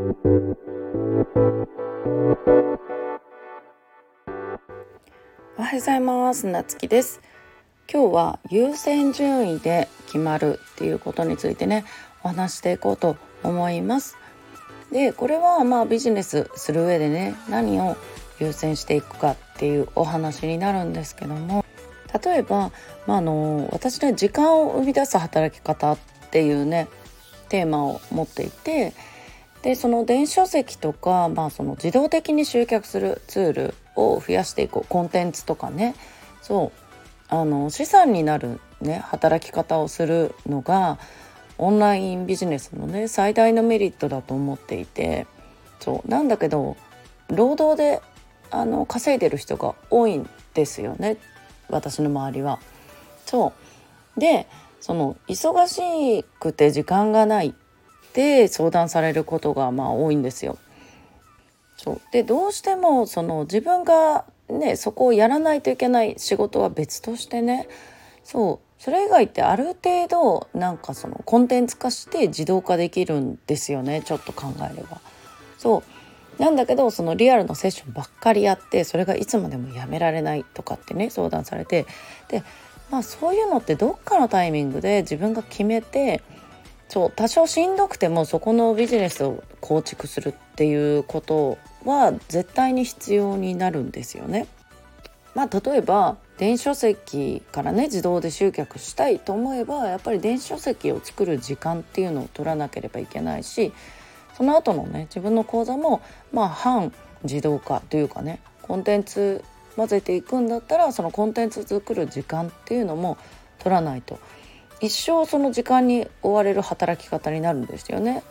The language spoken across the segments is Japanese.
おはようございます。なつきです。今日は優先順位で決まるっていうことについてねお話していこうと思います。でこれはまあビジネスする上でね何を優先していくかっていうお話になるんですけども例えば、まあ、あの私ね時間を生み出す働き方っていうねテーマを持っていてでその電子書籍とか、まあ、その自動的に集客するツールを増やしていこうコンテンツとかね。そう。あの資産になる、ね、働き方をするのがオンラインビジネスのね最大のメリットだと思っていて。そう。なんだけど労働であの稼いでる人が多いんですよね。私の周りは。そう。でその忙しくて時間がないって相談されることがまあ多いんですよ。そう。でどうしてもその自分がねそこをやらないといけない仕事は別としてね。そう。それ以外ってある程度なんかそのコンテンツ化して自動化できるんですよね。ちょっと考えれば。そう。なんだけどそのリアルのセッションばっかりやってそれがいつまでもやめられないとかってね相談されて。でまあそういうのってどっかのタイミングで自分が決めてそう多少しんどくてもそこのビジネスを構築するっていうことは絶対に必要になるんですよね。まあ、例えば電子書籍からね自動で集客したいと思えばやっぱり電子書籍を作る時間っていうのを取らなければいけないしその後のね自分の講座もまあ半自動化というかねコンテンツ混ぜていくんだったらそのコンテンツ作る時間っていうのも取らないと一生その時間に追われる働き方になるんですよね。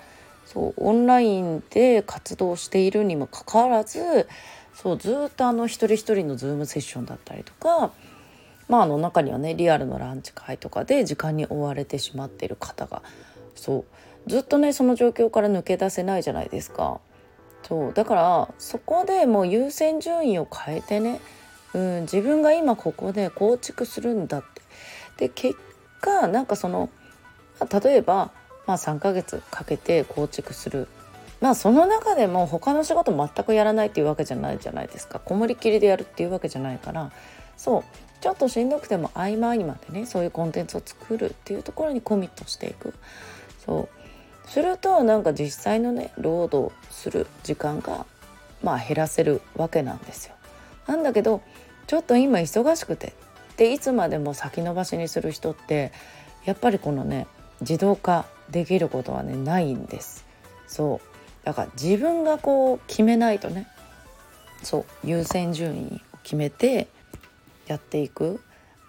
そうオンラインで活動しているにもかかわらずそうずっとあの一人一人のズームセッションだったりとかまああの中にはねリアルのランチ会とかで時間に追われてしまっている方がそうずっとねその状況から抜け出せないじゃないですか。そうだからそこでもう優先順位を変えてね、うん、自分が今ここで構築するんだってで結果なんかその例えば、まあ、3ヶ月かけて構築する。まあその中でも他の仕事全くやらないっていうわけじゃないじゃないですか。こもりきりでやるっていうわけじゃないから。そう。ちょっとしんどくても合間合間でねそういうコンテンツを作るっていうところにコミットしていく。そう。するとなんか実際のね労働する時間がまあ減らせるわけなんですよ。なんだけどちょっと今忙しくてでいつまでも先延ばしにする人ってやっぱりこのね自動化できることはねないんです。そう。だから自分がこう決めないとねそう優先順位を決めてやっていく。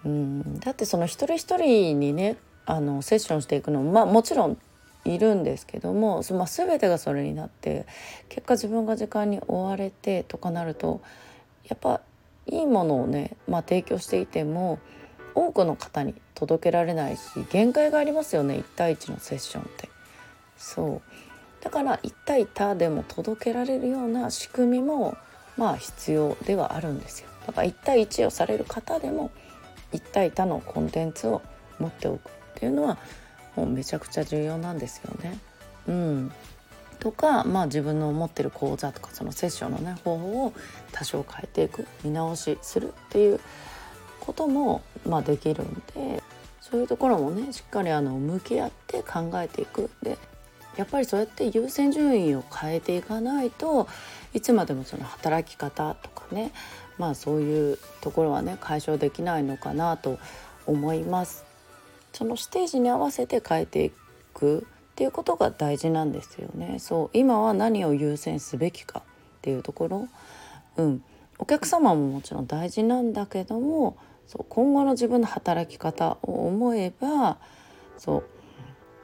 うんだってその一人一人にねあのセッションしていくのもまあもちろんいるんですけども、まあ、全てがそれになって結果自分が時間に追われてとかなるとやっぱいいものをね、まあ、提供していても多くの方に届けられないし限界がありますよね1対1のセッションって。そうだから1対多でも届けられるような仕組みもまあ必要ではあるんですよ。だから1対1をされる方でも1対多のコンテンツを持っておくっていうのはもうめちゃくちゃ重要なんですよね。うん、とか、まあ、自分の持ってる講座とかそのセッションのね方法を多少変えていく見直しするっていうことも、まあ、できるんでそういうところもねしっかりあの向き合って考えていくでやっぱりそうやって優先順位を変えていかないといつまでもその働き方とかねまあそういうところはね解消できないのかなと思います。そのステージに合わせて変えていくっていうことが大事なんですよね。そう今は何を優先すべきかっていうところ、うん、お客様ももちろん大事なんだけどもそう今後の自分の働き方を思えばそう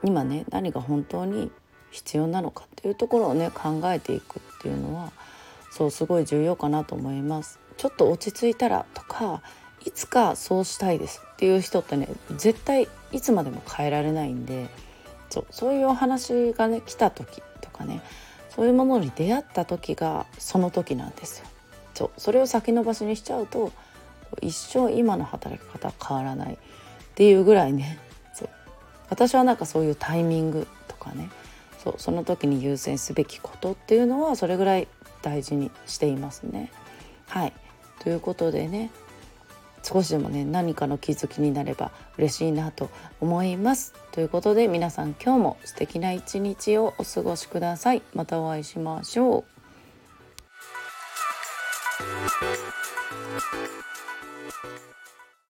今ね何が本当に必要なのかっていうところをね考えていくっていうのはそうすごい重要かなと思います。ちょっと落ち着いたらとかいつかそうしたいですっていう人ってね絶対いつまでも変えられないんでそうそういうお話がね来た時とかねそういうものに出会った時がその時なんですよ。そうそれを先延ばしにしちゃうと一生今の働き方変わらないっていうぐらいねそう私はなんかそういうタイミングとかねそうその時に優先すべきことっていうのはそれぐらい大事にしていますね。はいということでね少しでもね何かの気づきになれば嬉しいなと思います。ということで皆さん今日も素敵な一日をお過ごしください。またお会いしましょう。